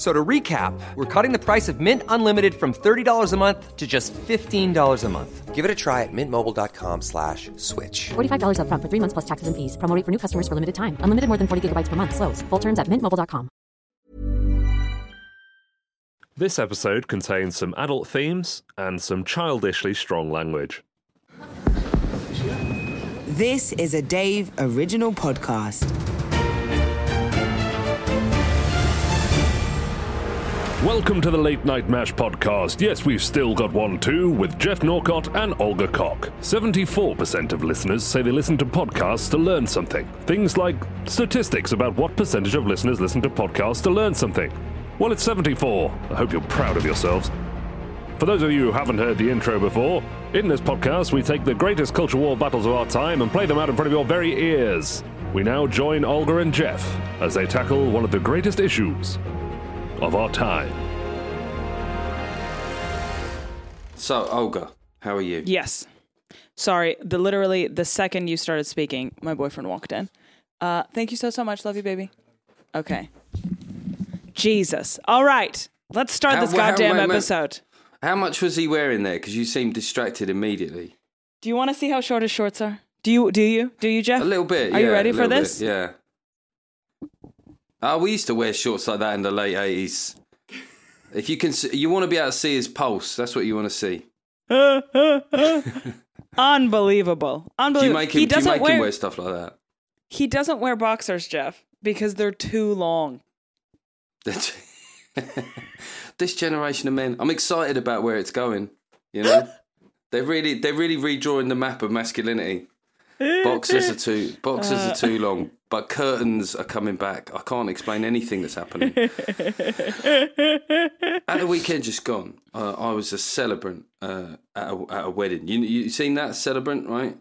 F- So to recap, we're cutting the price of Mint Unlimited from $30 a month to just $15 a month. Give it a try at mintmobile.com slash switch. $45 upfront for three months plus taxes and fees. Promo rate for new customers for limited time. Unlimited more than 40 gigabytes per month. Slows. Full terms at mintmobile.com. This episode contains some adult themes and some childishly strong language. This is a Dave original podcast. Welcome to the Late Night Mash podcast. Yes, we've still got one too, with Geoff Norcott and Olga Koch. 74% of listeners say they listen to podcasts to learn something. Things like statistics about what percentage of listeners listen to podcasts to learn something. Well, it's 74. I hope you're proud of yourselves. For those of you who haven't heard the intro before, in this podcast we take the greatest culture war battles of our time and play them out in front of your very ears. We now join Olga and Geoff as they tackle one of the greatest issues of our time. So, Olga, how are you? Yes. Sorry, the literally the second you started speaking, my boyfriend walked in. Uh, thank you so so much. Love you, baby. Okay. Jesus. All right. Let's start How- this well, how- goddamn wait, wait. episode. How much was he wearing there? Because you seemed distracted immediately. Do you want to see how short his shorts are? Do you? Do you? Do you, Geoff? A little bit. Are you ready for this? bit, yeah. Oh, we used to wear shorts like that in the late eighties. If you can, see, you want to be able to see his pulse. That's what you want to see. Unbelievable. Unbelievable. Do you make him? he Do you doesn't make wear, him wear stuff like that? He doesn't wear boxers, Geoff, because they're too long. this generation of men. I'm excited about where it's going. You know, they're really they're really redrawing the map of masculinity. Boxers are too boxers Uh. are too long, but curtains are coming back. I can't explain anything that's happening. At the weekend just gone, uh, I was a celebrant uh, at, a, at a wedding. You you seen that celebrant, right?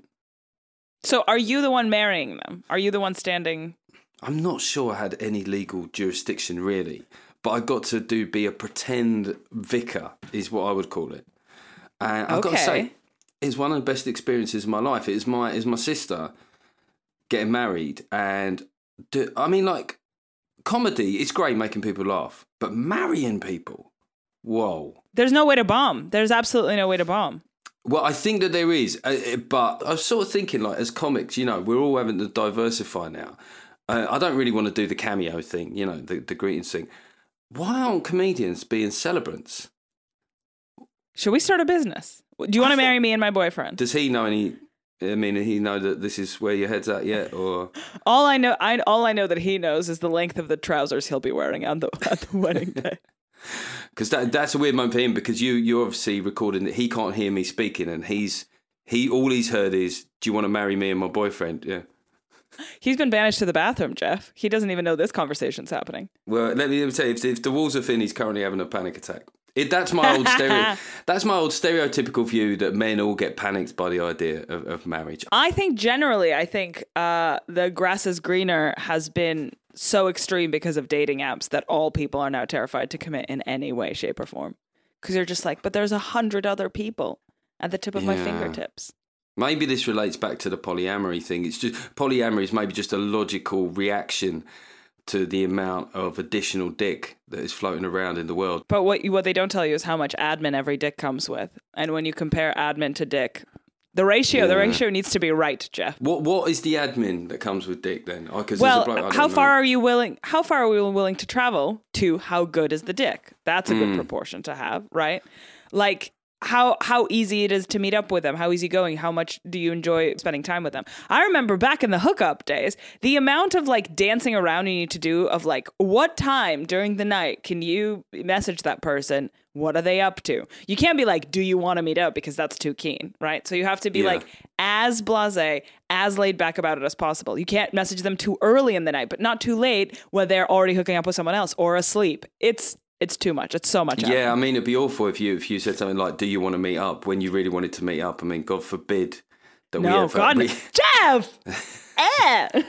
So, are you the one marrying them? Are you the one standing? I'm not sure I had any legal jurisdiction really, but I got to do be a pretend vicar is what I would call it. And I've got to say, it's one of the best experiences of my life. It was my is my sister getting married, and do, I mean like comedy. It's great making people laugh, but marrying people, whoa. There's no way to bomb. There's absolutely no way to bomb. Well, I think that there is, uh, uh, but I was sort of thinking, like, as comics, you know, we're all having to diversify now. Uh, I don't really want to do the cameo thing, you know, the, the greetings thing. Why aren't comedians being celebrants? Should we start a business? Do you want to marry me and my boyfriend? Does he know any? I mean, he know that this is where your head's at yet, or All I know, I all I know that he knows is the length of the trousers he'll be wearing on the at the wedding day. because that that's a weird moment for him because you you're obviously recording that he can't hear me speaking, and he's he all he's heard is, "Do you want to marry me and my boyfriend?" Yeah. He's been banished to the bathroom, Geoff. He doesn't even know this conversation's happening. Well, let me, let me tell you, if, if the walls are thin, he's currently having a panic attack. It, that's my old stereo. That's my old stereotypical view that men all get panicked by the idea of, of marriage. I think generally, I think uh, the grass is greener has been so extreme because of dating apps that all people are now terrified to commit in any way, shape, or form. Because you're just like, but there's a hundred other people at the tip of my fingertips. Maybe this relates back to the polyamory thing. It's just polyamory is maybe just a logical reaction to the amount of additional dick that is floating around in the world. But what you, what they don't tell you is how much admin every dick comes with, and when you compare admin to dick, the ratio the ratio needs to be right, Geoff. What what is the admin that comes with dick then? Oh, Well, bloke- how far know. are you willing? How far are we willing to travel to? How good is the dick? That's a Hmm. good proportion to have, right? Like how how easy it is to meet up with them. How easy going? How much do you enjoy spending time with them? I remember back in the hookup days, the amount of like dancing around you need to do of like what time during the night can you message that person? What are they up to? You can't be like, do you want to meet up? Because that's too keen, right? So you have to be Yeah. like as blase, as laid back about it as possible. You can't message them too early in the night, but not too late when they're already hooking up with someone else or asleep. It's it's too much. It's so much. Yeah, I mean, it'd be awful if you if you said something like, "Do you want to meet up?" when you really wanted to meet up. I mean, God forbid that we No, ever. God, we- Geoff. eh. Do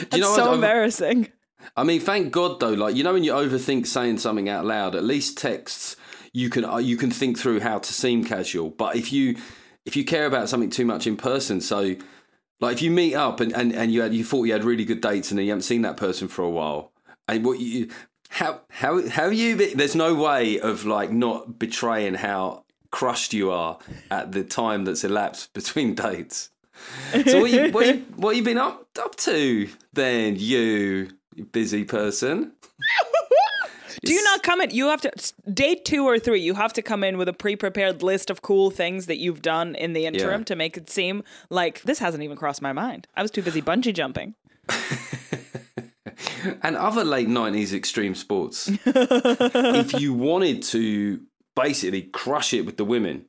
That's you know so what? embarrassing. I mean, thank God though. Like you know, when you overthink saying something out loud, at least texts you can uh, you can think through how to seem casual. But if you if you care about something too much in person, so like if you meet up and, and, and you had you thought you had really good dates and then you haven't seen that person for a while, and what you how how how you be- there's no way of like not betraying how crushed you are at the time that's elapsed between dates. So what you what you, what you been up up to then, you busy person? Do you not come in? You have to date two or three. You have to come in with a pre-prepared list of cool things that you've done in the interim Yeah. to make it seem like this hasn't even crossed my mind. I was too busy bungee jumping. and other late 90s extreme sports. if you wanted to basically crush it with the women,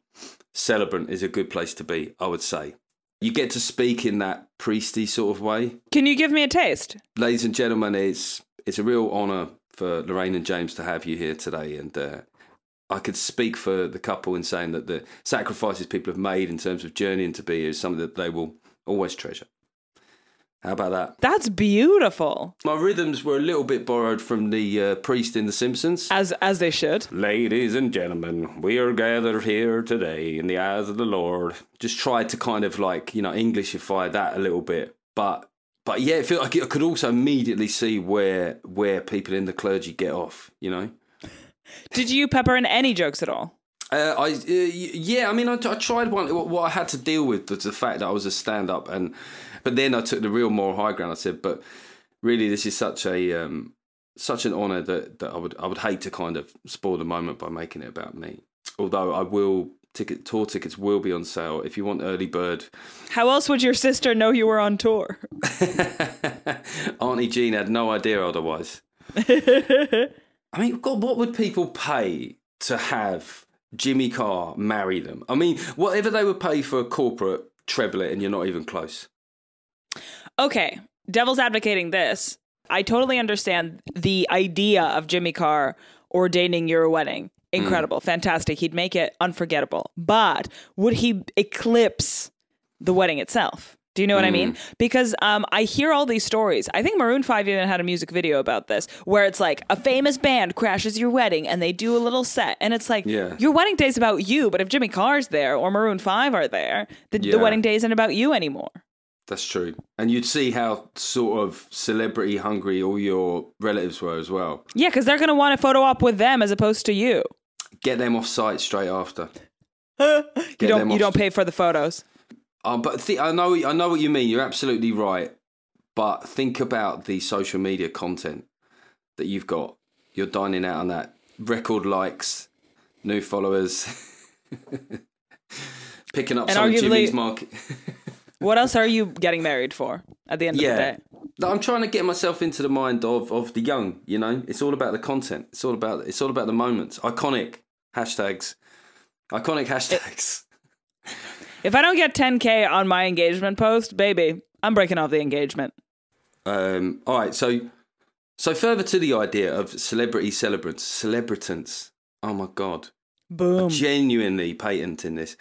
Celebrant is a good place to be, I would say. You get to speak in that priesty sort of way. Can you give me a taste? Ladies and gentlemen, it's, it's a real honour for Lorraine and James to have you here today. And uh, I could speak for the couple in saying that the sacrifices people have made in terms of journeying to be is something that they will always treasure. How about that? That's beautiful. My rhythms were a little bit borrowed from the uh, priest in The Simpsons. As as they should. Ladies and gentlemen, we are gathered here today in the eyes of the Lord. Just tried to kind of like, you know, Englishify that a little bit. But but yeah, it felt like I could also immediately see where where people in the clergy get off, you know? Did you pepper in any jokes at all? Uh, I uh, yeah, I mean, I, I tried one. What, what I had to deal with was the fact that I was a stand-up, and but then I took the real moral high ground. I said, but really, this is such a um, such an honour that, that I would I would hate to kind of spoil the moment by making it about me. Although I will ticket tour tickets will be on sale if you want early bird. How else would your sister know you were on tour? Auntie Jean had no idea otherwise. I mean, God, what would people pay to have Jimmy Carr marry them? I mean, whatever they would pay for a corporate treble it, and you're not even close. Okay, devil's advocating this. I totally understand the idea of Jimmy Carr ordaining your wedding. Incredible, fantastic. He'd make it unforgettable. But would he eclipse the wedding itself? Do you know what I mean? Because um, I hear all these stories. I think Maroon 5 even had a music video about this where it's like a famous band crashes your wedding and they do a little set. And it's like, Yeah. your wedding day is about you. But if Jimmy Carr's there or Maroon 5 are there, the, Yeah. the wedding day isn't about you anymore. That's true. And you'd see how sort of celebrity hungry all your relatives were as well. Yeah, because they're going to want a photo op with them as opposed to you. Get them off site straight after. You don't you don't pay for the photos. Um, but th- I know I know what you mean. You're absolutely right. But think about the social media content that you've got. You're dining out on that. Record likes, new followers, picking up And some arguably- Jimmy's market. What else are you getting married for at the end of the yeah, day? I'm trying to get myself into the mind of of the young. You know, it's all about the content. It's all about it's all about the moments. Iconic hashtags. Iconic hashtags. If I don't get 10k on my engagement post, baby, I'm breaking off the engagement. Um, all right, so so further to the idea of celebrity celebrants, celebritants. Oh my god, Boom. genuinely patenting this.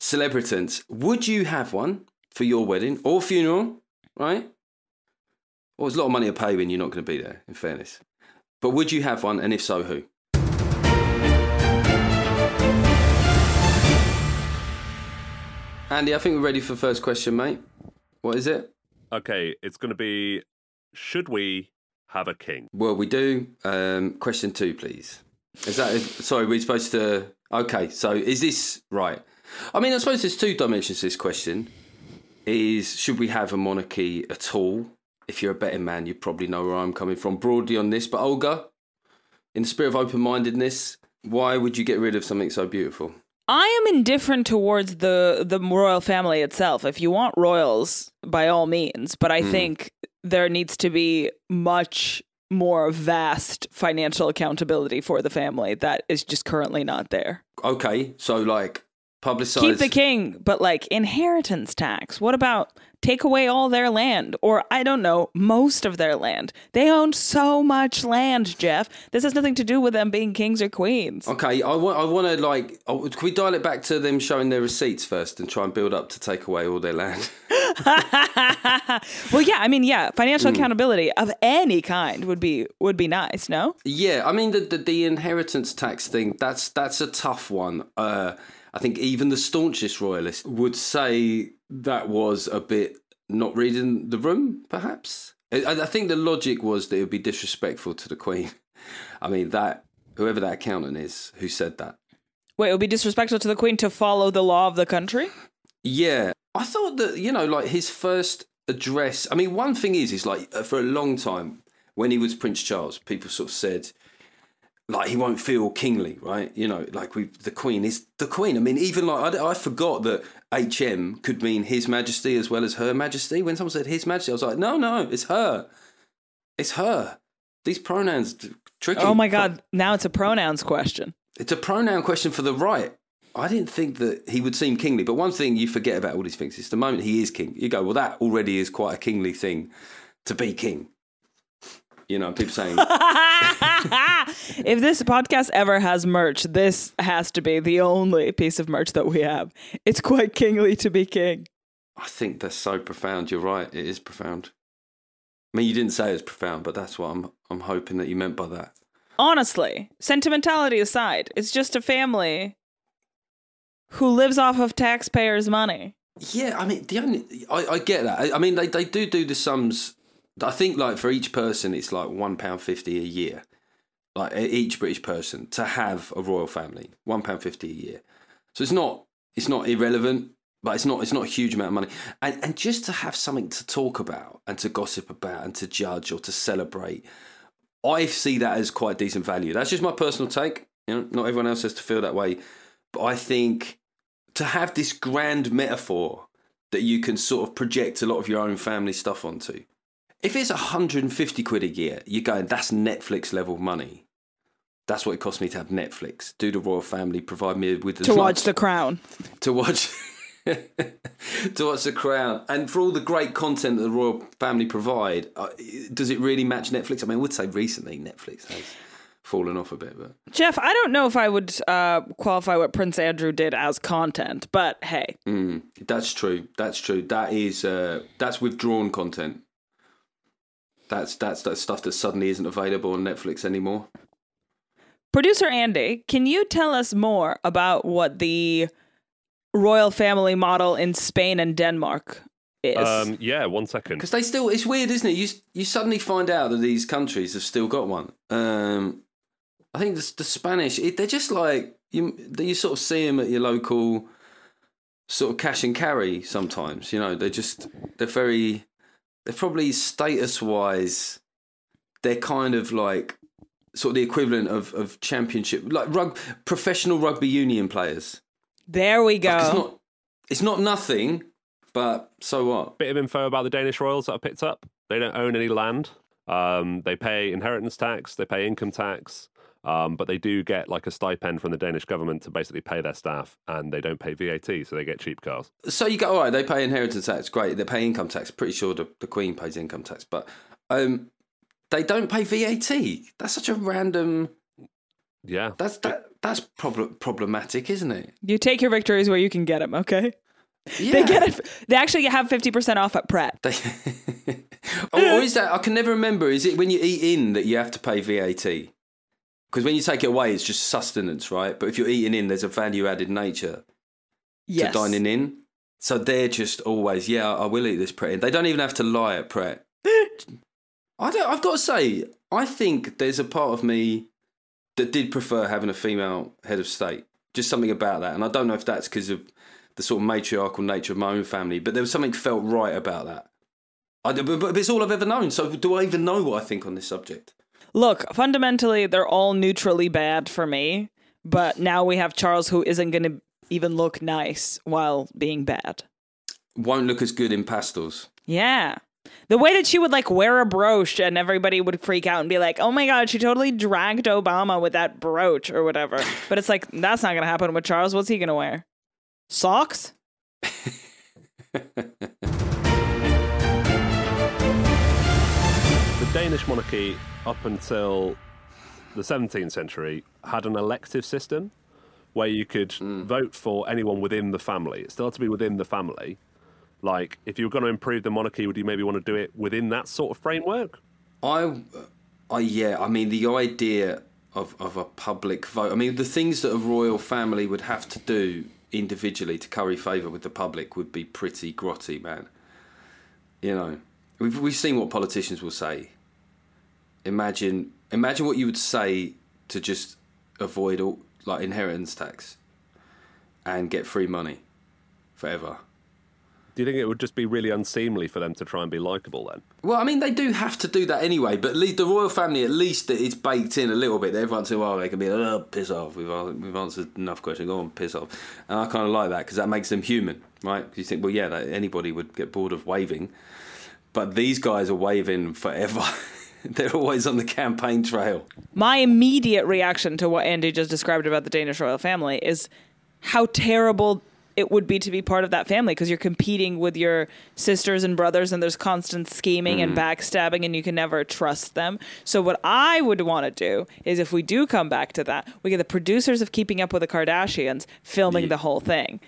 Celebritants, would you have one for your wedding or funeral? Right? Well, there's a lot of money to pay when you're not going to be there. In fairness, but would you have one, and if so, who? Andy, I think we're ready for the first question, mate. What is it? Okay, it's going to be Should we have a king? Well, we do. Um, question two, please. Is that sorry? We're supposed to. Okay, so is this right? I mean, I suppose there's two dimensions to this question. Is should we have a monarchy at all? If you're a betting man, you probably know where I'm coming from broadly on this. But Olga, in the spirit of open-mindedness, why would you get rid of something so beautiful? I am indifferent towards the the royal family itself. If you want royals, by all means, but I hmm. think there needs to be much more vast financial accountability for the family that is just currently not there. Okay, so like publicize. Keep the king, but like inheritance tax. What about take away all their land or I don't know, most of their land? They own so much land, Geoff. This has nothing to do with them being kings or queens. Okay, I want. I want to like. Oh, can we dial it back to them showing their receipts first and try and build up to take away all their land? well, yeah, I mean, yeah, financial accountability of any kind would be would be nice, no? Yeah, I mean the, the the inheritance tax thing. That's that's a tough one. Uh, I think even the staunchest royalist would say that was a bit not reading the room. Perhaps I, I think the logic was that it would be disrespectful to the Queen. I mean that whoever that accountant is who said that. Wait, it would be disrespectful to the queen to follow the law of the country? Yeah, I thought that you know, like his first address. I mean, one thing is, is like uh, for a long time when he was Prince Charles, people sort of said like he won't feel kingly, right? You know, like we the Queen is the Queen. I mean, even like I, I forgot that HM could mean His Majesty as well as Her Majesty. When someone said His Majesty, I was like, no, no, it's her, it's her. These pronouns tricky. Oh my god, now it's a pronouns question. It's a pronoun question for the right. I didn't think that he would seem kingly, but one thing you forget about all these things is the moment he is king, you go, well, that already is quite a kingly thing to be king. You know, people saying, if this podcast ever has merch, this has to be the only piece of merch that we have. It's quite kingly to be king. I think that's so profound. You're right, it is profound. I mean, you didn't say it's profound, but that's what I'm, I'm hoping that you meant by that. Honestly, sentimentality aside, it's just a family who lives off of taxpayers' money. Yeah, I mean, the only I, I get that. I, I mean, they, they do do the sums. I think like for each person, it's like one pound fifty a year, like each British person to have a royal family, one pound fifty a year. So it's not it's not irrelevant, but it's not it's not a huge amount of money. And and just to have something to talk about and to gossip about and to judge or to celebrate, I see that as quite decent value. That's just my personal take. You know, not everyone else has to feel that way, but I think to have this grand metaphor that you can sort of project a lot of your own family stuff onto. If it's 150 quid a year, you're going, that's Netflix level money. That's what it cost me to have Netflix. Do the royal family provide me with as To watch The Crown. to watch to watch the crown and for all the great content that the royal family provide uh, does it really match netflix i mean i would say recently netflix has fallen off a bit but Geoff, I don't know if I would uh, qualify what Prince Andrew did as content, but hey, mm, that's true that's true that is uh, that's withdrawn content that's that's that stuff that suddenly isn't available on netflix anymore producer Andy, can you tell us more about what the royal family model in Spain and Denmark is? Um, yeah, one second. because they still it's weird isn't it you you suddenly find out that these countries have still got one um i think the, the spanish it, they're just like you you sort of see them at your local sort of cash and carry sometimes you know they're just they're very they're probably status wise they're kind of like sort of the equivalent of, of championship like rug, professional rugby union players there we go. it's not it's not nothing but so what Bit of info about the Danish royals that I picked up. They don't own any land. Um, they pay inheritance tax. They pay income tax. Um, but they do get like a stipend from the Danish government to basically pay their staff, and they don't pay VAT, so they get cheap cars. So you go, all right, they pay inheritance tax, great. They pay income tax. Pretty sure the, the Queen pays income tax, but um, they don't pay VAT. That's such a random. Yeah, That's that. That's prob- problematic, isn't it? you take your victories where you can get them, okay? Yeah. They get it. They actually have 50% off at Pret. Or, or is that? I can never remember. Is it when you eat in that you have to pay VAT? Because when you take it away, it's just sustenance, right? But if you're eating in, there's a value added nature Yes. to dining in. So they're just always, yeah, I will eat this Pret. They don't even have to lie at Pret. I don't. I've got to say, I think there's a part of me that did prefer having a female head of state. Just something about that, and I don't know if that's because of the sort of matriarchal nature of my own family, but there was something felt right about that. I, but, but it's all I've ever known. So do I even know what I think on this subject? Look, fundamentally, they're all neutrally bad for me. But now we have Charles, who isn't going to even look nice while being bad. Won't look as good in pastels. Yeah. The way that she would like wear a brooch and everybody would freak out and be like, oh my God, she totally dragged Obama with that brooch or whatever. But it's like, that's not going to happen with Charles. What's he going to wear? Socks? The Danish monarchy, up until the 17th century, had an elective system where you could hmm. vote for anyone within the family. It still had to be within the family. Like, if you were going to improve the monarchy, would you maybe want to do it within that sort of framework? I, uh, I yeah. I mean, the idea of of a public vote. I mean, the things that a royal family would have to do individually to curry favour with the public would be pretty grotty, man. You know, we've we've seen what politicians will say. Imagine imagine what you would say to just avoid all like inheritance tax and get free money forever. Do you think it would just be really unseemly for them to try and be likable then? Well, I mean, they do have to do that anyway, but the royal family, at least it's baked in a little bit. Every once in a while, they can be, a oh, piss off. We've, we've answered enough questions. Go on, piss off. And I kind of like that because that makes them human, right? You think, well, yeah, that, anybody would get bored of waving. But these guys are waving forever. They're always on the campaign trail. My immediate reaction to what Andy just described about the Danish royal family is how terrible it would be to be part of that family because you're competing with your sisters and brothers and there's constant scheming and mm. backstabbing and you can never trust them. So what I would want to do is if we do come back to that, we get the producers of Keeping Up with the Kardashians filming the whole thing.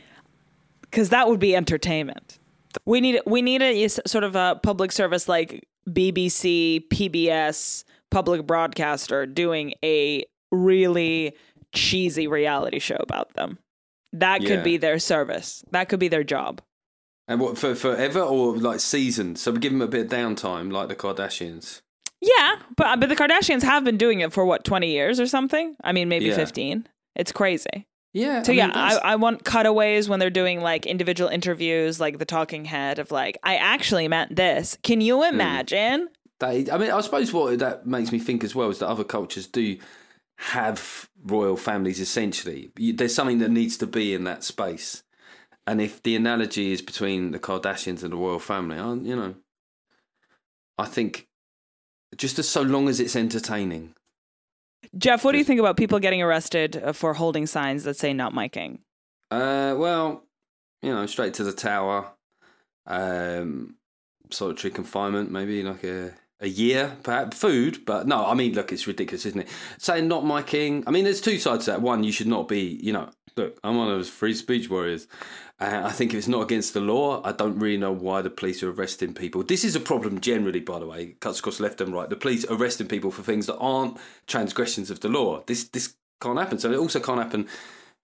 Cuz that would be entertainment. We need we need a sort of a public service like BBC, PBS, public broadcaster doing a really cheesy reality show about them. That could Yeah. be their service. That could be their job. And what, for forever or like seasons? So we give them a bit of downtime, like the Kardashians. Yeah, but but the Kardashians have been doing it for what twenty years or something. I mean, maybe Yeah. fifteen. It's crazy. Yeah. So I yeah, mean, I, I want cutaways when they're doing like individual interviews, like the talking head of like, I actually meant this. Can Hmm. you imagine? They, I mean, I suppose what that makes me think as well is that other cultures do have royal families essentially. There's something that needs to be in that space. And if the analogy is between the Kardashians and the royal family, I, you know, I think just as so long as it's entertaining. Geoff, what do you think about people getting arrested uh, for holding signs that say "Not miking? Uh, well, you know, straight to the tower, um, solitary confinement, maybe like a a year, perhaps food. But no, I mean, look, it's ridiculous, isn't it? Saying not my king. I mean, there's two sides to that. One, you should not be. You know, look, I'm one of those free speech warriors. Uh, I think if it's not against the law, I don't really know why the police are arresting people. This is a problem generally, by the way. It cuts across left and right. The police arresting people for things that aren't transgressions of the law. This this can't happen. So it also can't happen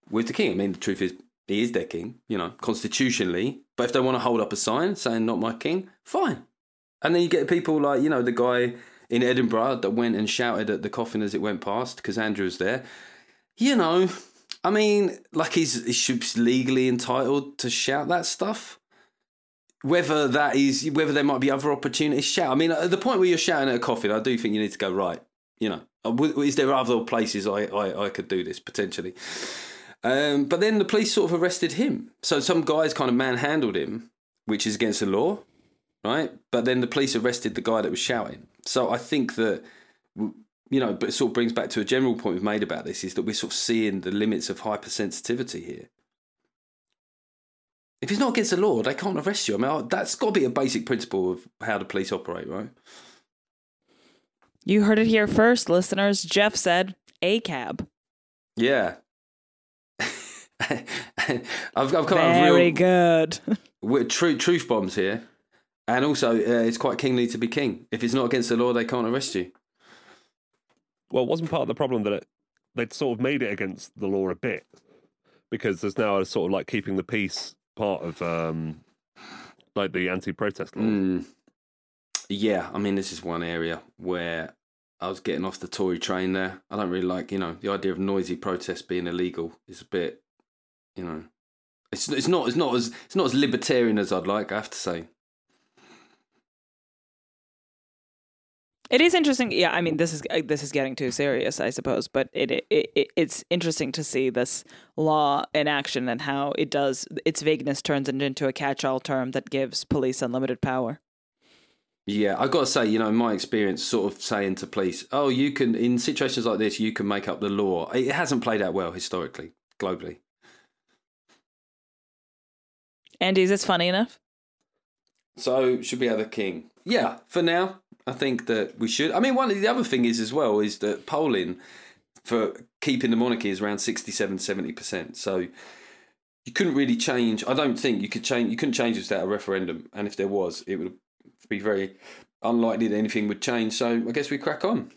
with the king. I mean, the truth is, he is their king, you know, constitutionally. But if they want to hold up a sign saying "Not my king," fine. And then you get people like you know the guy in Edinburgh that went and shouted at the coffin as it went past because Andrew was there. You know, I mean, like he's he should be legally entitled to shout that stuff. Whether that is whether there might be other opportunities, shout. I mean, at the point where you're shouting at a coffin, I do think you need to go right. You know, uh, is there other places I, I, I could do this potentially? Um, but then the police sort of arrested him. So some guys kind of manhandled him, which is against the law, right? But then the police arrested the guy that was shouting. So I think that, you know, but it sort of brings back to a general point we've made about this is that we're sort of seeing the limits of hypersensitivity here. If it's not against the law, they can't arrest you. I mean, that's got to be a basic principle of how the police operate, right? You heard it here first, listeners. Geoff said a cab. Yeah. I've, I've got a Very real, good. with truth, truth bombs here, and also uh, it's quite kingly to be king. If it's not against the law, they can't arrest you. Well, it wasn't part of the problem that it, they'd sort of made it against the law a bit because there's now a sort of like keeping the peace part of um, like the anti-protest law. Mm. Yeah, I mean, this is one area where I was getting off the Tory train there. I don't really like, you know, the idea of noisy protest being illegal is a bit, you know, it's it's not it's not as it's not as libertarian as I'd like. I have to say. It is interesting. Yeah, I mean, this is uh, this is getting too serious, I suppose. But it, it, it it's interesting to see this law in action and how it does its vagueness turns it into a catch-all term that gives police unlimited power. Yeah, I got to say, you know, in my experience, sort of saying to police, "Oh, you can in situations like this, you can make up the law." It hasn't played out well historically, globally. Andy, is this funny enough? So should we have the king? Yeah, for now, I think that we should. I mean, one of the other thing is as well is that polling for keeping the monarchy is around 67 70%. So you couldn't really change. I don't think you could change. You couldn't change without a referendum. And if there was, it would be very unlikely that anything would change. So I guess we crack on.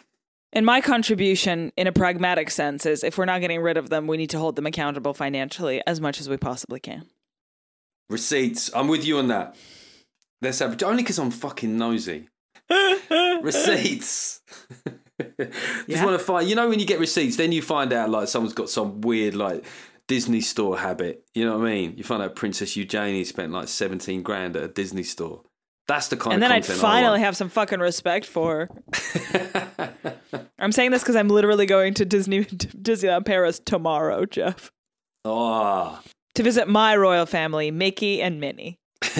And my contribution, in a pragmatic sense, is if we're not getting rid of them, we need to hold them accountable financially as much as we possibly can. Receipts. I'm with you on that. Let's have only because I'm fucking nosy. receipts. Just Yeah. want to find. You know when you get receipts, then you find out like someone's got some weird like Disney store habit. You know what I mean? You find out Princess Eugenie spent like seventeen grand at a Disney store. That's the kind and of then I'd finally have some fucking respect for. I'm saying this because I'm literally going to Disney Disneyland Paris tomorrow, Geoff, Ah, to visit my royal family, Mickey and Minnie.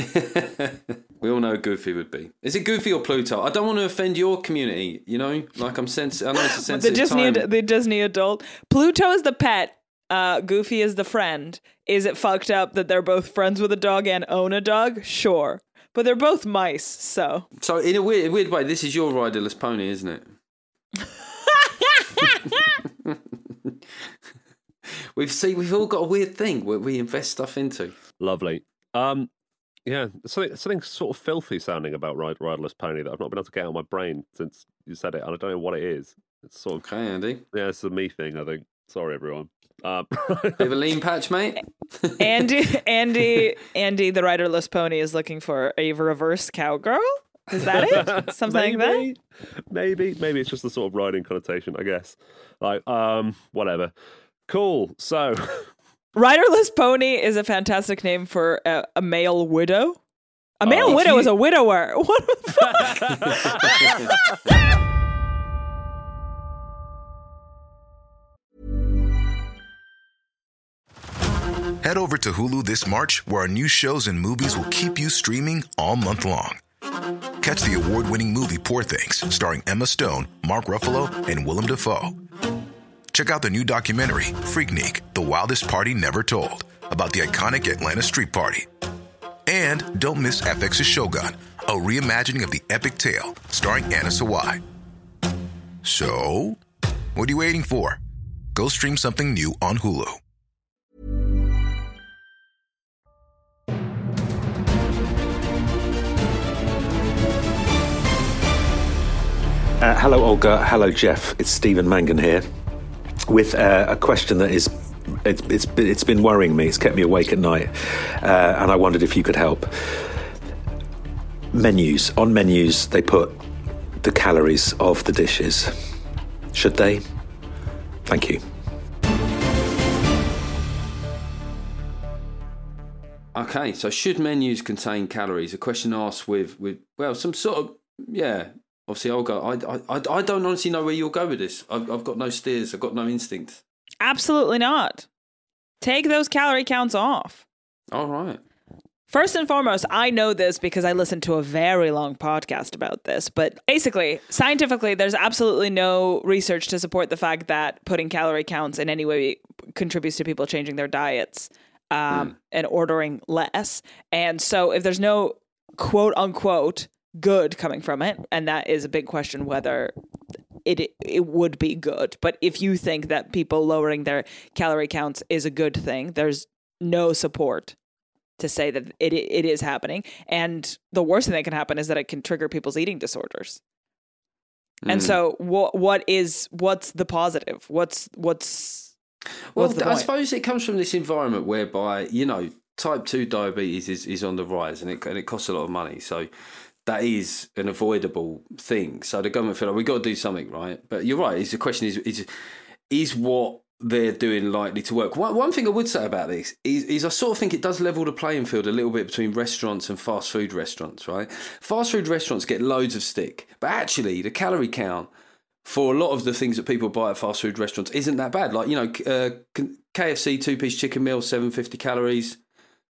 we all know Goofy would be. Is it Goofy or Pluto? I don't want to offend your community. You know, like I'm sens- I know it's a the sensitive Disney time. the Disney adult. Pluto is the pet. Uh, Goofy is the friend. Is it fucked up that they're both friends with a dog and own a dog? Sure, but they're both mice, so So in a weird, weird way, this is your riderless pony, isn't it? we've see, we've all got a weird thing where we invest stuff into. Lovely. Um, yeah, something something sort of filthy sounding about ride, riderless pony that I've not been able to get out of my brain since you said it, and I don't know what it is. It's sort of Okay, Andy, yeah, it's a me thing. I think. Sorry, everyone. Um, bit of a lean patch, mate. Andy, Andy, Andy, the riderless pony is looking for a reverse cowgirl. Is that it? Something like that. maybe, maybe, maybe it's just the sort of riding connotation, I guess. Like, um, whatever. Cool. So, Riderless pony is a fantastic name for a, a male widow. A oh. male Oh. widow If is a widower. What the fuck? Head over to Hulu this March, where our new shows and movies will keep you streaming all month long. Catch the award winning movie Poor Things, starring Emma Stone, Mark Ruffalo, and Willem Dafoe. Check out the new documentary, Freaknik The Wildest Party Never Told, about the iconic Atlanta Street Party. And don't miss FX's Shogun, a reimagining of the epic tale, starring Anna Sawai. So, what are you waiting for? Go stream something new on Hulu. Uh, hello, Olga. Hello, Jeff. It's Stephen Mangan here with uh, a question that is it's, it's, it's been worrying me. It's kept me awake at night. Uh, and I wondered if you could help. Menus. On menus, they put the calories of the dishes. Should they? Thank you. Okay, so should menus contain calories? A question asked with with well, some sort of yeah. Obviously, I'll go. I I I don't honestly know where you'll go with this. I've I've got no steers. I've got no instinct. Absolutely not. Take those calorie counts off. All right. First and foremost, I know this because I listened to a very long podcast about this. But basically, scientifically, there's absolutely no research to support the fact that putting calorie counts in any way contributes to people changing their diets um, and ordering less. And so, if there's no quote unquote good coming from it, and that is a big question whether it it would be good. But if you think that people lowering their calorie counts is a good thing, there's no support to say that it it is happening. And the worst thing that can happen is that it can trigger people's eating disorders. And Mm. so what what is what's the positive? What's what's Well, I suppose it comes from this environment whereby you know type two diabetes is, is on the rise, and it and it costs a lot of money. So that is an avoidable thing. So the government feel like we've got to do something, right? But you're right. The question is is is what they're doing likely to work? One, one thing I would say about this is, is I sort of think it does level the playing field a little bit between restaurants and fast food restaurants, right? Fast food restaurants get loads of stick, but actually the calorie count for a lot of the things that people buy at fast food restaurants isn't that bad. Like you know, uh, KFC two piece chicken meal, seven fifty calories.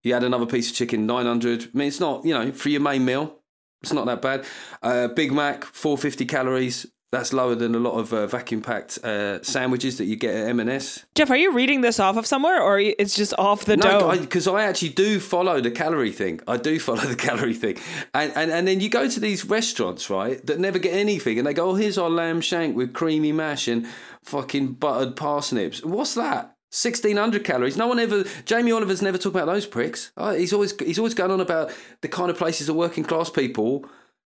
You add another piece of chicken, nine hundred. I mean, it's not you know for your main meal. It's not that bad. Uh, Big Mac, four fifty calories. That's lower than a lot of uh, vacuum packed uh, sandwiches that you get at M&S. Jeff, are you reading this off of somewhere, or it's just off the no, dome? because I, I, actually do follow the calorie thing. I do follow the calorie thing, and, and and then you go to these restaurants, right, that never get anything, and they go, "Oh, here's our lamb shank with creamy mash and fucking buttered parsnips." What's that? Sixteen hundred calories. No one ever. Jamie Oliver's never talked about those pricks. Oh, he's always he's always going on about the kind of places that working class people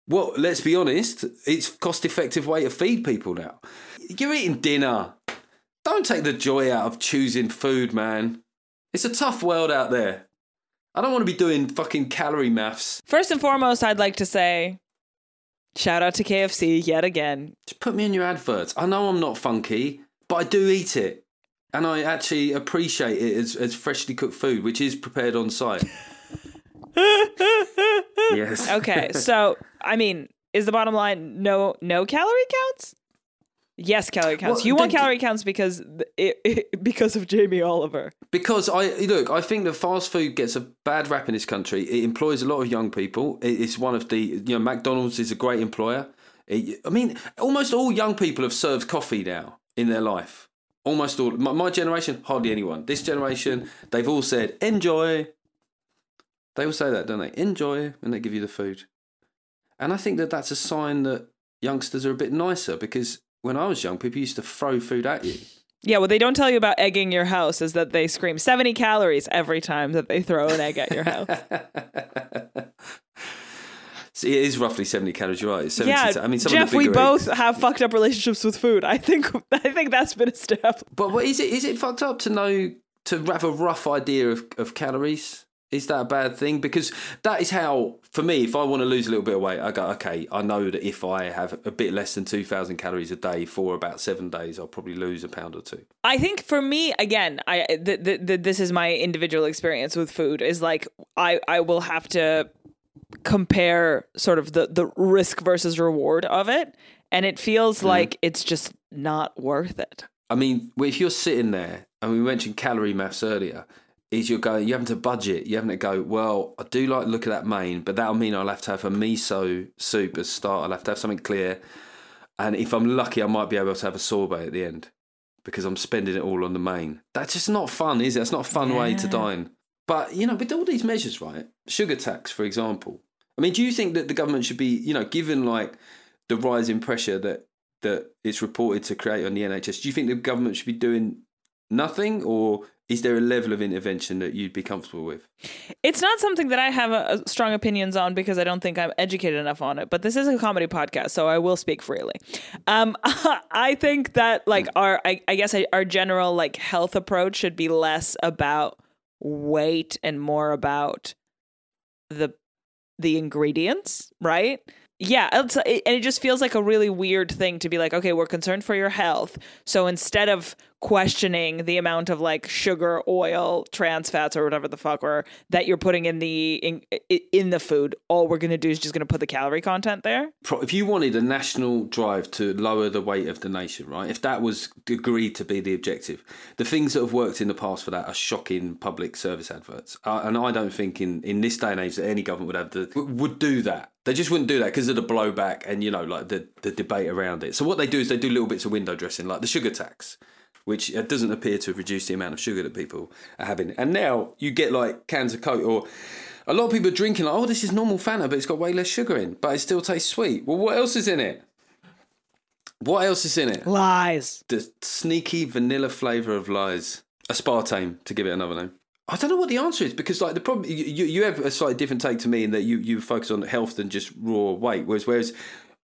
well, let's be honest, it's cost effective way to feed people now. You're eating dinner. Don't take the joy out of choosing food, man. It's a tough world out there. I don't want to be doing fucking calorie maths. First and foremost, I'd like to say shout out to KFC yet again. Just put me in your adverts. I know I'm not funky, but I do eat it. And I actually appreciate it as, as freshly cooked food, which is prepared on site. yes. Okay, so I mean, is the bottom line no no calorie counts? Yes, calorie counts. Well, you want calorie counts because it, it, because of Jamie Oliver. Because I look, I think that fast food gets a bad rap in this country. It employs a lot of young people. It's one of the you know McDonald's is a great employer. It, I mean, almost all young people have served coffee now in their life. Almost all. My, my generation, hardly anyone. This generation, they've all said enjoy. They all say that, don't they? Enjoy, and they give you the food. And I think that that's a sign that youngsters are a bit nicer because when I was young, people used to throw food at you. Yeah, what they don't tell you about egging your house is that they scream 70 calories every time that they throw an egg at your house. See, it is roughly 70 calories, you're right. 70, yeah, I mean, Geoff, we both eggs. have fucked up relationships with food. I think I think that's been a step. But what, is it is it fucked up to know to have a rough idea of, of calories? Is that a bad thing? Because that is how, for me, if I want to lose a little bit of weight, I go, okay, I know that if I have a bit less than 2,000 calories a day for about seven days, I'll probably lose a pound or two. I think for me, again, I the, the, the, this is my individual experience with food, is like I, I will have to compare sort of the, the risk versus reward of it. And it feels mm. like it's just not worth it. I mean, if you're sitting there, and we mentioned calorie maths earlier, is you're going, you're having to budget. You're having to go, well, I do like look at that main, but that'll mean I'll have to have a miso soup as start. I'll have to have something clear. And if I'm lucky, I might be able to have a sorbet at the end because I'm spending it all on the main. That's just not fun, is it? It's not a fun yeah. way to dine. But, you know, with all these measures, right? Sugar tax, for example. I mean, do you think that the government should be, you know, given like the rising pressure that that it's reported to create on the NHS, do you think the government should be doing nothing or is there a level of intervention that you'd be comfortable with? It's not something that I have a, a strong opinions on because I don't think I'm educated enough on it. But this is a comedy podcast, so I will speak freely. Um, I think that like our, I, I guess our general like health approach should be less about weight and more about the the ingredients, right? yeah, and it just feels like a really weird thing to be like, okay, we're concerned for your health. So instead of questioning the amount of like sugar, oil, trans fats, or whatever the fuck, or that you're putting in the in, in the food, all we're gonna do is just gonna put the calorie content there. If you wanted a national drive to lower the weight of the nation, right? If that was agreed to be the objective, the things that have worked in the past for that are shocking public service adverts, uh, and I don't think in in this day and age that any government would have the would do that they just wouldn't do that because of the blowback and you know like the the debate around it. So what they do is they do little bits of window dressing, like the sugar tax, which uh, doesn't appear to have reduced the amount of sugar that people are having. And now you get like cans of Coke or a lot of people are drinking like, oh, this is normal Fanta, but it's got way less sugar in, but it still tastes sweet. Well, what else is in it? What else is in it? Lies. The sneaky vanilla flavour of lies. Aspartame, to give it another name. I don't know what the answer is because like the problem you, you have a slightly different take to me in that you you focus on health than just raw weight whereas whereas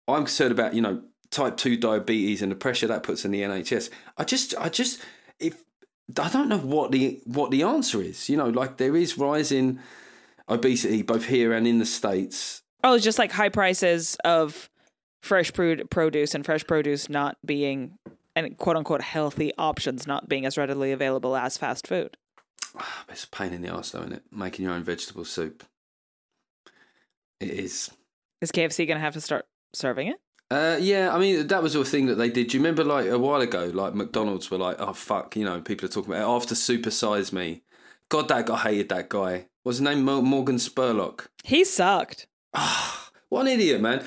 I'm concerned about you know type two diabetes and the pressure that puts in the NHS. I just I just if I don't know what the what the answer is. You know, like there is rising obesity both here and in the states. Oh, it's just like high prices of fresh produce and fresh produce not being and quote unquote healthy options not being as readily available as fast food. It's a pain in the ass, though, isn't it? Making your own vegetable soup. It is. Is KFC going to have to start serving it? Uh, yeah, I mean that was a thing that they did. Do you remember like a while ago, like McDonald's were like, "Oh fuck," you know, people are talking about it after Super Size Me. God, that guy hated that guy. What's his name? Morgan Spurlock. He sucked. What an idiot, man!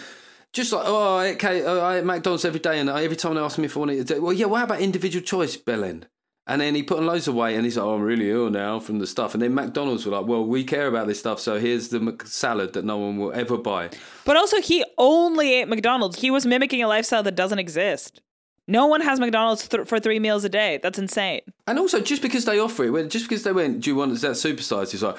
Just like, oh, okay, oh, I eat McDonald's every day, and every time they ask me if I want to well, yeah, what about individual choice, Belen? And then he put on loads of weight, and he's like, oh, I'm really ill now from the stuff. And then McDonald's were like, well, we care about this stuff, so here's the salad that no one will ever buy. But also, he only ate McDonald's. He was mimicking a lifestyle that doesn't exist. No one has McDonald's th- for three meals a day. That's insane. And also, just because they offer it, just because they went, do you want that supersized? He's like,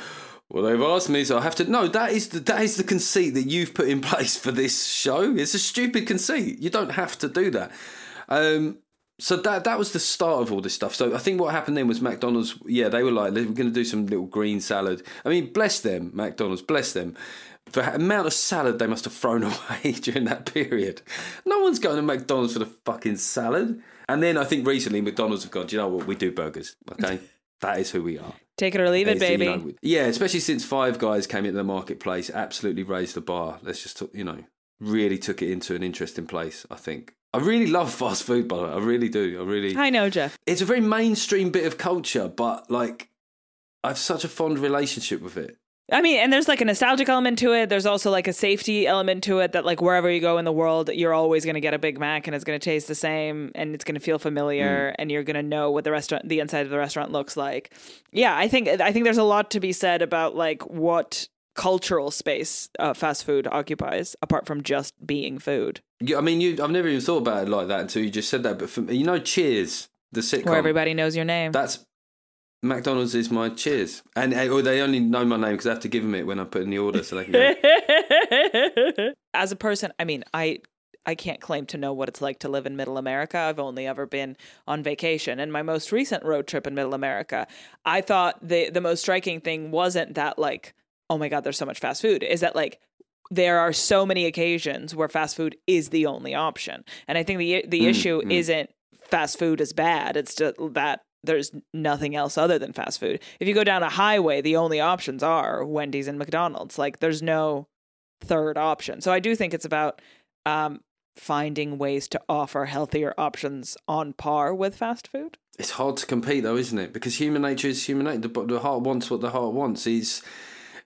well, they've asked me, so I have to. No, that is the that is the conceit that you've put in place for this show. It's a stupid conceit. You don't have to do that. Um, so that that was the start of all this stuff. So I think what happened then was McDonald's. Yeah, they were like, we're going to do some little green salad. I mean, bless them, McDonald's, bless them. For the amount of salad they must have thrown away during that period. No one's going to McDonald's for the fucking salad. And then I think recently McDonald's have gone, do you know what? We do burgers. Okay. that is who we are. Take it or leave it, the, you baby. know, yeah, especially since Five Guys came into the marketplace, absolutely raised the bar. Let's just, talk- you know, really took it into an interesting place, I think. I really love fast food, by the way. I really do. I really. I know, Geoff. It's a very mainstream bit of culture, but like, I have such a fond relationship with it. I mean, and there's like a nostalgic element to it. There's also like a safety element to it that like wherever you go in the world, you're always going to get a Big Mac and it's going to taste the same and it's going to feel familiar hmm. and you're going to know what the restaurant the inside of the restaurant looks like. Yeah, I think I think there's a lot to be said about like what cultural space uh, fast food occupies apart from just being food. Yeah, I mean, you. I've never even thought about it like that until you just said that. But for me, you know, Cheers, the sitcom. Where everybody knows your name. That's McDonald's is my Cheers, and uh, or they only know my name because I have to give them it when I put in the order, so they can. Go. As a person, I mean, I I can't claim to know what it's like to live in Middle America. I've only ever been on vacation. And my most recent road trip in Middle America, I thought the the most striking thing wasn't that like, oh my god, there's so much fast food. Is that like there are so many occasions where fast food is the only option. And I think the the Mm, issue mm. isn't fast food is bad. It's just that there's nothing else other than fast food. If you go down a highway, the only options are Wendy's and McDonald's. Like there's no third option. So I do think it's about um, finding ways to offer healthier options on par with fast food. It's hard to compete though, isn't it? Because human nature is human nature. The, the heart wants what the heart wants. It's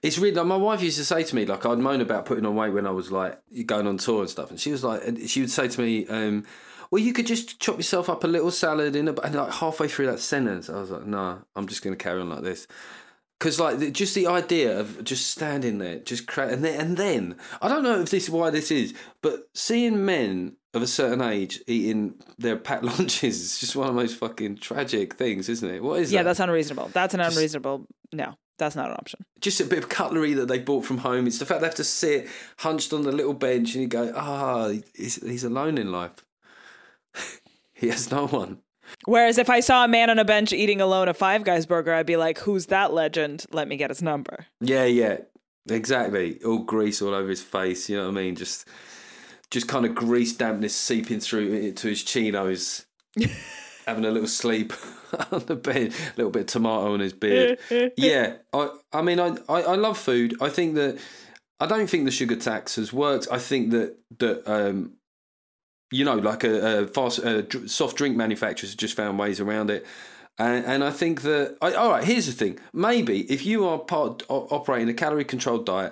it's really like my wife used to say to me like I'd moan about putting on weight when I was like going on tour and stuff, and she was like, and she would say to me, um, "Well, you could just chop yourself up a little salad in a." And like halfway through that sentence, I was like, "No, I'm just going to carry on like this." Because like the- just the idea of just standing there, just cra- and then and then I don't know if this is why this is, but seeing men of a certain age eating their packed lunches is just one of the most fucking tragic things, isn't it? What is yeah, that? that's unreasonable. That's an unreasonable. No, that's not an option. just a bit of cutlery that they bought from home. It's the fact they have to sit hunched on the little bench and you go, ah, he's, he's alone in life. he has no one. Whereas if I saw a man on a bench eating alone a Five Guys burger, I'd be like, "Who's that legend? Let me get his number." Yeah, yeah, exactly. All grease all over his face. You know what I mean? Just, just kind of grease dampness seeping through into his chinos. having a little sleep on the bed, a little bit of tomato on his beard. yeah, I, I mean, I, I, I love food. I think that I don't think the sugar tax has worked. I think that that um, you know, like a, a fast a soft drink manufacturers have just found ways around it. And, and I think that, I, all right, here's the thing. Maybe if you are part operating a calorie controlled diet,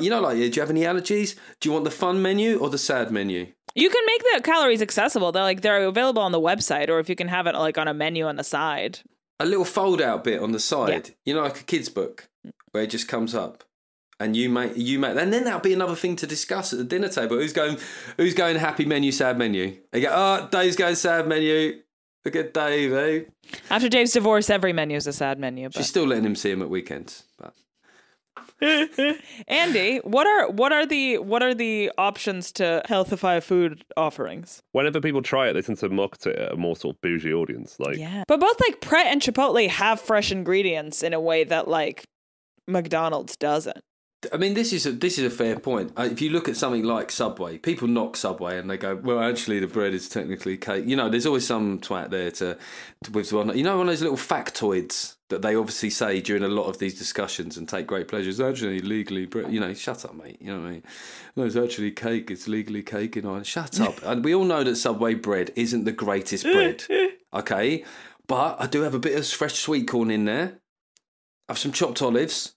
you know, like, do you have any allergies? Do you want the fun menu or the sad menu? You can make the calories accessible. They're like they're available on the website, or if you can have it like on a menu on the side. a little fold out bit on the side, you know, like a kid's book where it just comes up. And you make you make, and then that'll be another thing to discuss at the dinner table. Who's going? Who's going happy menu, sad menu? They go, oh, Dave's going sad menu. Look at Dave, eh? After Dave's divorce, every menu is a sad menu. But She's still letting him see him at weekends, but Andy, what are what are the what are the options to healthify food offerings? Whenever people try it, they tend to market it at a more sort of bougie audience. Like, Yeah. But both like Pret and Chipotle have fresh ingredients in a way that like McDonald's doesn't. I mean, this is a this is a fair point. If you look at something like Subway, people knock Subway and they go, "Well, actually, the bread is technically cake." You know, there's always some twat there to, to with one. You know, one of those little factoids that they obviously say during a lot of these discussions and take great pleasure. It's actually legally bread. You know, shut up, mate. You know what I mean? No, it's actually cake. It's legally cake in Ireland. Shut up. and we all know that Subway bread isn't the greatest bread. Okay, but I do have a bit of fresh sweet corn in there. I have some chopped olives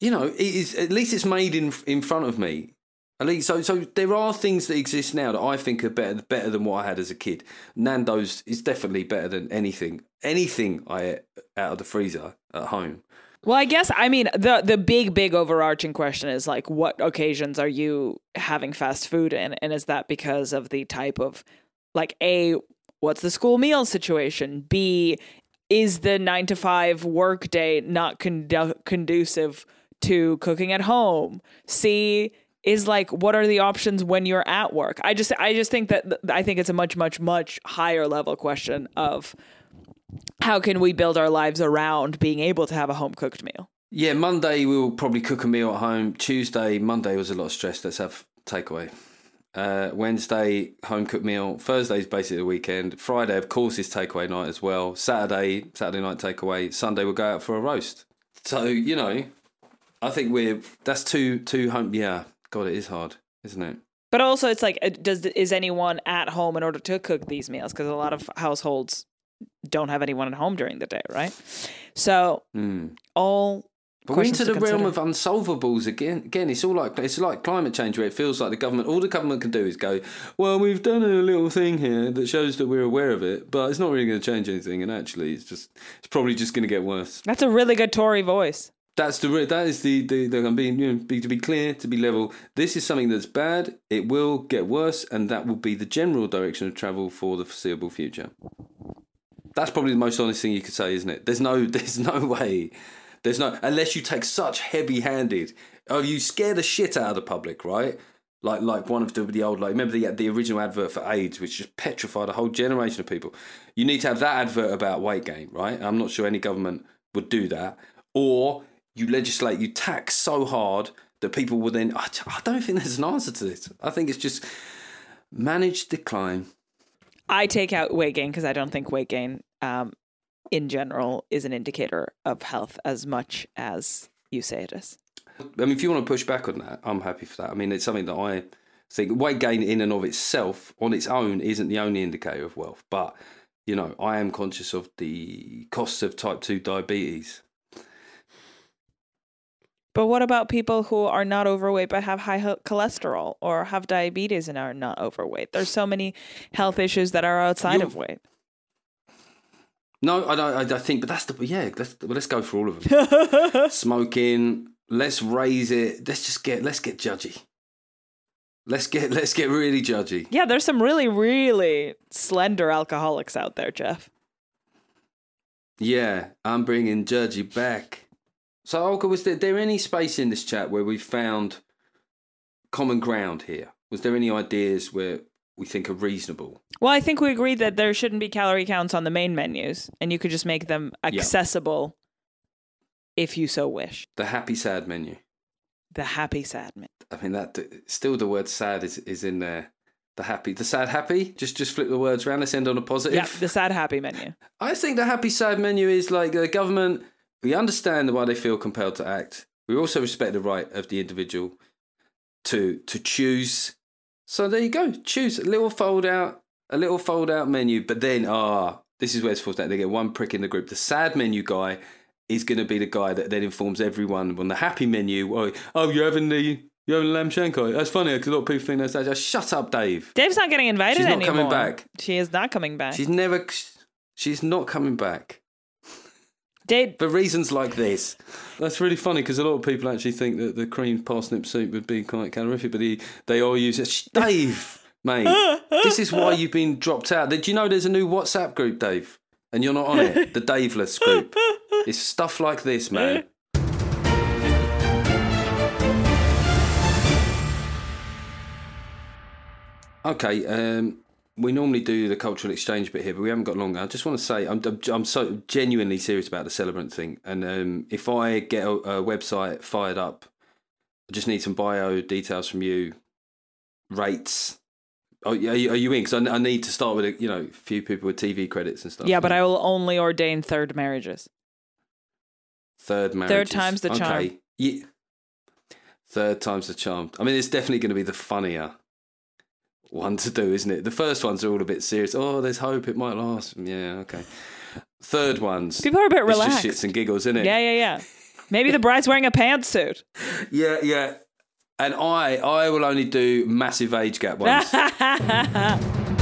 you know, it is at least it's made in in front of me. At least, so so there are things that exist now that I think are better better than what I had as a kid. Nando's is definitely better than anything anything I out of the freezer at home. Well, I guess I mean the the big big overarching question is like what occasions are you having fast food in and is that because of the type of like A what's the school meal situation? B is the 9 to 5 work day not condu- conducive to cooking at home? C is like what are the options when you're at work? I just I just think that th- I think it's a much much much higher level question of how can we build our lives around being able to have a home cooked meal? Yeah, Monday we'll probably cook a meal at home. Tuesday, Monday was a lot of stress. Let's have takeaway. Uh, Wednesday, home cooked meal. Thursday is basically the weekend. Friday, of course, is takeaway night as well. Saturday, Saturday night takeaway. Sunday, we'll go out for a roast. So you know, I think we're that's two two home. Yeah, God, it is hard, isn't it? But also, it's like, does is anyone at home in order to cook these meals? Because a lot of households don't have anyone at home during the day, right? So Mm. all. But we're into to the realm of unsolvables again. Again, it's all like it's like climate change, where it feels like the government, all the government can do is go, "Well, we've done a little thing here that shows that we're aware of it, but it's not really going to change anything." And actually, it's just it's probably just going to get worse. That's a really good Tory voice. That's the that is the the, the I'm being you know, be, to be clear to be level. This is something that's bad. It will get worse, and that will be the general direction of travel for the foreseeable future. That's probably the most honest thing you could say, isn't it? There's no there's no way. There's no unless you take such heavy handed. Oh, you scare the shit out of the public, right? Like like one of the, the old like remember the the original advert for AIDS, which just petrified a whole generation of people. You need to have that advert about weight gain, right? I'm not sure any government would do that, or you legislate, you tax so hard that people will then. I, I don't think there's an answer to this. I think it's just manage decline. I take out weight gain because I don't think weight gain, um, in general, is an indicator of health as much as you say it is. I mean, if you want to push back on that, I'm happy for that. I mean, it's something that I think weight gain in and of itself, on its own, isn't the only indicator of wealth. But, you know, I am conscious of the costs of type 2 diabetes. But what about people who are not overweight but have high cholesterol or have diabetes and are not overweight? There's so many health issues that are outside You- of weight. No, I don't. I, I think, but that's the yeah. Let's well, let's go for all of them. Smoking. Let's raise it. Let's just get. Let's get judgy. Let's get. Let's get really judgy. Yeah, there's some really, really slender alcoholics out there, Geoff. Yeah, I'm bringing judgy back. So, Olga, was there, there any space in this chat where we found common ground here? Was there any ideas where we think are reasonable? Well, I think we agreed that there shouldn't be calorie counts on the main menus, and you could just make them Yeah. accessible if you so wish. The happy sad menu. The happy sad menu. I mean, that still the word sad is is in there. The happy, the sad happy. Just just flip the words around. Let's end on a positive. Yeah, the sad happy menu. I think the happy sad menu is like the government. We understand why they feel compelled to act. We also respect the right of the individual to to choose. So there you go. Choose a little fold out, a little fold out menu. But then, ah, this is where it's forced out. They get one prick in the group. The sad menu guy is going to be the guy that then informs everyone on the happy menu. Oh, oh you're having the you're having lamb shanko. That's funny because a lot of people think that's that. Just shut up, Dave. Dave's not getting invited anymore. She's not anymore. coming back. She is not coming back. She's never. She's not coming back did. For reasons like this. That's really funny because a lot of people actually think that the cream parsnip soup would be quite calorific, but he, they all use it. Dave, mate, this is why you've been dropped out. Did you know there's a new WhatsApp group, Dave? And you're not on it. The Daveless group. It's stuff like this, man. Okay, um, we normally do the cultural exchange bit here, but we haven't got long. I just want to say I'm, I'm, so genuinely serious about the celebrant thing, and um, if I get a, a website fired up, I just need some bio details from you, rates. Oh, are you, are you in? Because I, I need to start with a, you know a few people with TV credits and stuff. Yeah, but I will only ordain third marriages. third marriage. time's the charm. Okay, yeah. Third time's the charm. I mean, it's definitely going to be the funnier one to do, isn't it? The first ones are all a bit serious. Oh, there's hope it might last. Yeah, okay. Third ones, People are a bit it's relaxed. just shits and giggles, isn't it? Yeah, yeah, yeah. Maybe the bride's wearing a pantsuit. yeah, yeah. And I, I will only do massive age gap ones.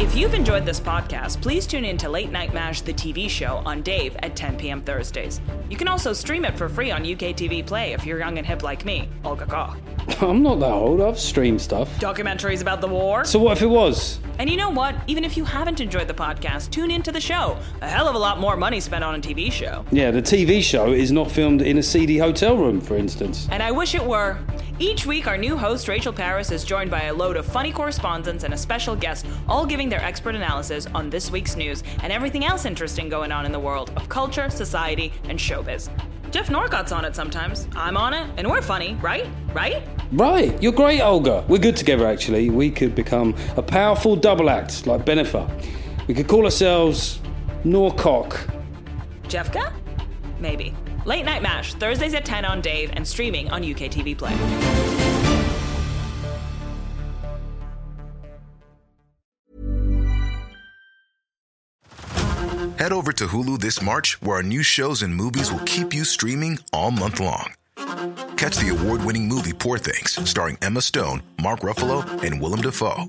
If you've enjoyed this podcast, please tune in to Late Night MASH, the TV show, on Dave at 10 p.m. Thursdays. You can also stream it for free on UK TV Play if you're young and hip like me, Olga Koch. I'm not that old. I've streamed stuff. Documentaries about the war. So what if it was? And you know what? Even if you haven't enjoyed the podcast, tune into the show. A hell of a lot more money spent on a TV show. Yeah, the TV show is not filmed in a seedy hotel room, for instance. And I wish it were. Each week, our new host, Rachel Parris, is joined by a load of funny correspondents and a special guest, all giving their expert analysis on this week's news and everything else interesting going on in the world of culture, society, and showbiz. Geoff Norcott's on it sometimes. I'm on it, and we're funny, right? Right? Right, you're great, Olga. We're good together, actually. We could become a powerful double act like Bennifer. We could call ourselves Norcock. Jeffka? Maybe. Late Night MASH, Thursdays at 10 on Dave and streaming on UK TV Play. Head over to Hulu this March, where our new shows and movies will keep you streaming all month long. Catch the award winning movie Poor Things, starring Emma Stone, Mark Ruffalo, and Willem Dafoe.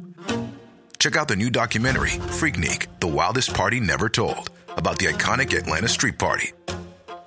Check out the new documentary, Freaknik The Wildest Party Never Told, about the iconic Atlanta Street Party.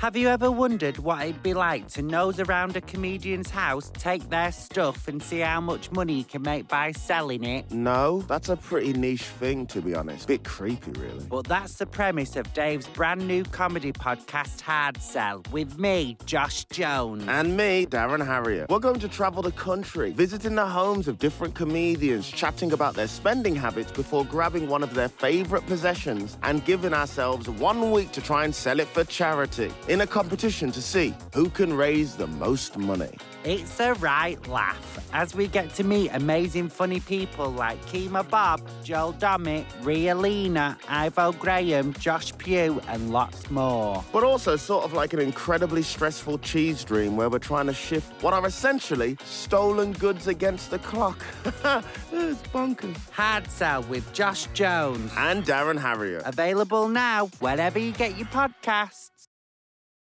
Have you ever wondered what it'd be like to nose around a comedian's house, take their stuff, and see how much money you can make by selling it? No, that's a pretty niche thing, to be honest. Bit creepy, really. But that's the premise of Dave's brand new comedy podcast, Hard Sell, with me, Josh Jones. And me, Darren Harriott. We're going to travel the country, visiting the homes of different comedians, chatting about their spending habits before grabbing one of their favourite possessions and giving ourselves one week to try and sell it for charity in a competition to see who can raise the most money. It's a right laugh as we get to meet amazing funny people like Kemah Bob, Joel Dommett, Ria Lina, Ivo Graham, Josh Pugh, and lots more. But also sort of like an incredibly stressful cheese dream where we're trying to shift what are essentially stolen goods against the clock. it's bonkers. Hard Sell with Josh Jones. And Darren Harriott. Available now wherever you get your podcasts.